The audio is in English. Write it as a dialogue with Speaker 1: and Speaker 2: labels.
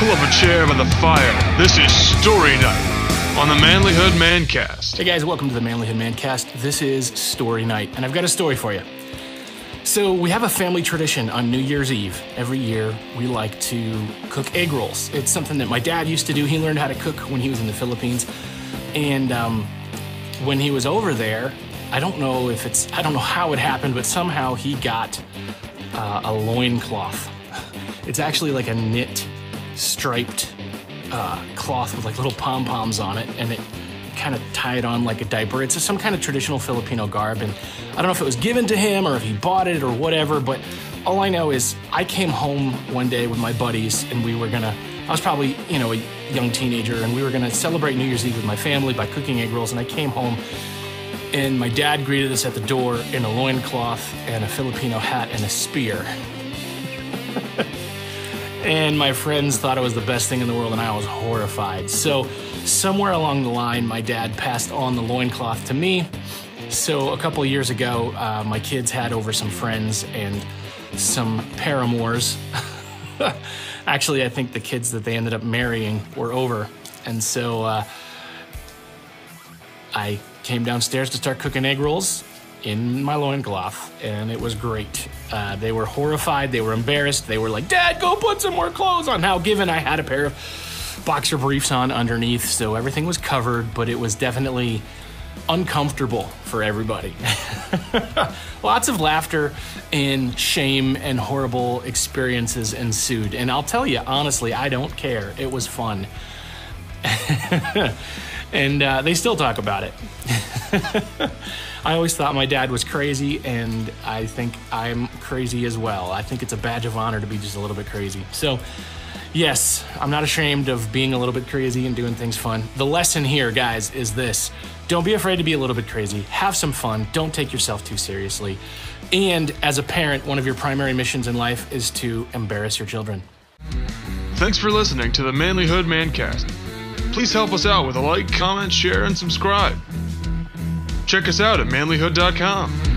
Speaker 1: Pull up a chair by the fire. This is Story Night on the Manlyhood Mancast.
Speaker 2: Hey guys, welcome to the Manlyhood Mancast. This is Story Night, and I've got a story for you. So, we have a family tradition on New Year's Eve. Every year, we like to cook egg rolls. It's something that my dad used to do. He learned how to cook when he was in the Philippines. And um, when he was over there, I don't know if it's, I don't know how it happened, but somehow he got uh, a loincloth. It's actually like a knit striped uh, cloth with like little pom poms on it, and it kind of tied on like a diaper. It's some kind of traditional Filipino garb, and I don't know if it was given to him or if he bought it or whatever. But all I know is I came home one day with my buddies, and we were gonna. I was probably you know a young teenager, and we were gonna celebrate New Year's Eve with my family by cooking egg rolls. And I came home. And my dad greeted us at the door in a loincloth and a Filipino hat and a spear. and my friends thought it was the best thing in the world, and I was horrified. So, somewhere along the line, my dad passed on the loincloth to me. So, a couple years ago, uh, my kids had over some friends and some paramours. Actually, I think the kids that they ended up marrying were over. And so uh, I came downstairs to start cooking egg rolls in my loincloth, and it was great. Uh, they were horrified, they were embarrassed, they were like, Dad, go put some more clothes on. Now, given I had a pair of boxer briefs on underneath, so everything was covered, but it was definitely uncomfortable for everybody. Lots of laughter and shame and horrible experiences ensued. And I'll tell you, honestly, I don't care. It was fun. and uh, they still talk about it. I always thought my dad was crazy, and I think I'm crazy as well. I think it's a badge of honor to be just a little bit crazy. So, yes, I'm not ashamed of being a little bit crazy and doing things fun. The lesson here, guys, is this don't be afraid to be a little bit crazy. Have some fun. Don't take yourself too seriously. And as a parent, one of your primary missions in life is to embarrass your children.
Speaker 1: Thanks for listening to the Manlyhood Mancast. Please help us out with a like, comment, share, and subscribe. Check us out at manlyhood.com.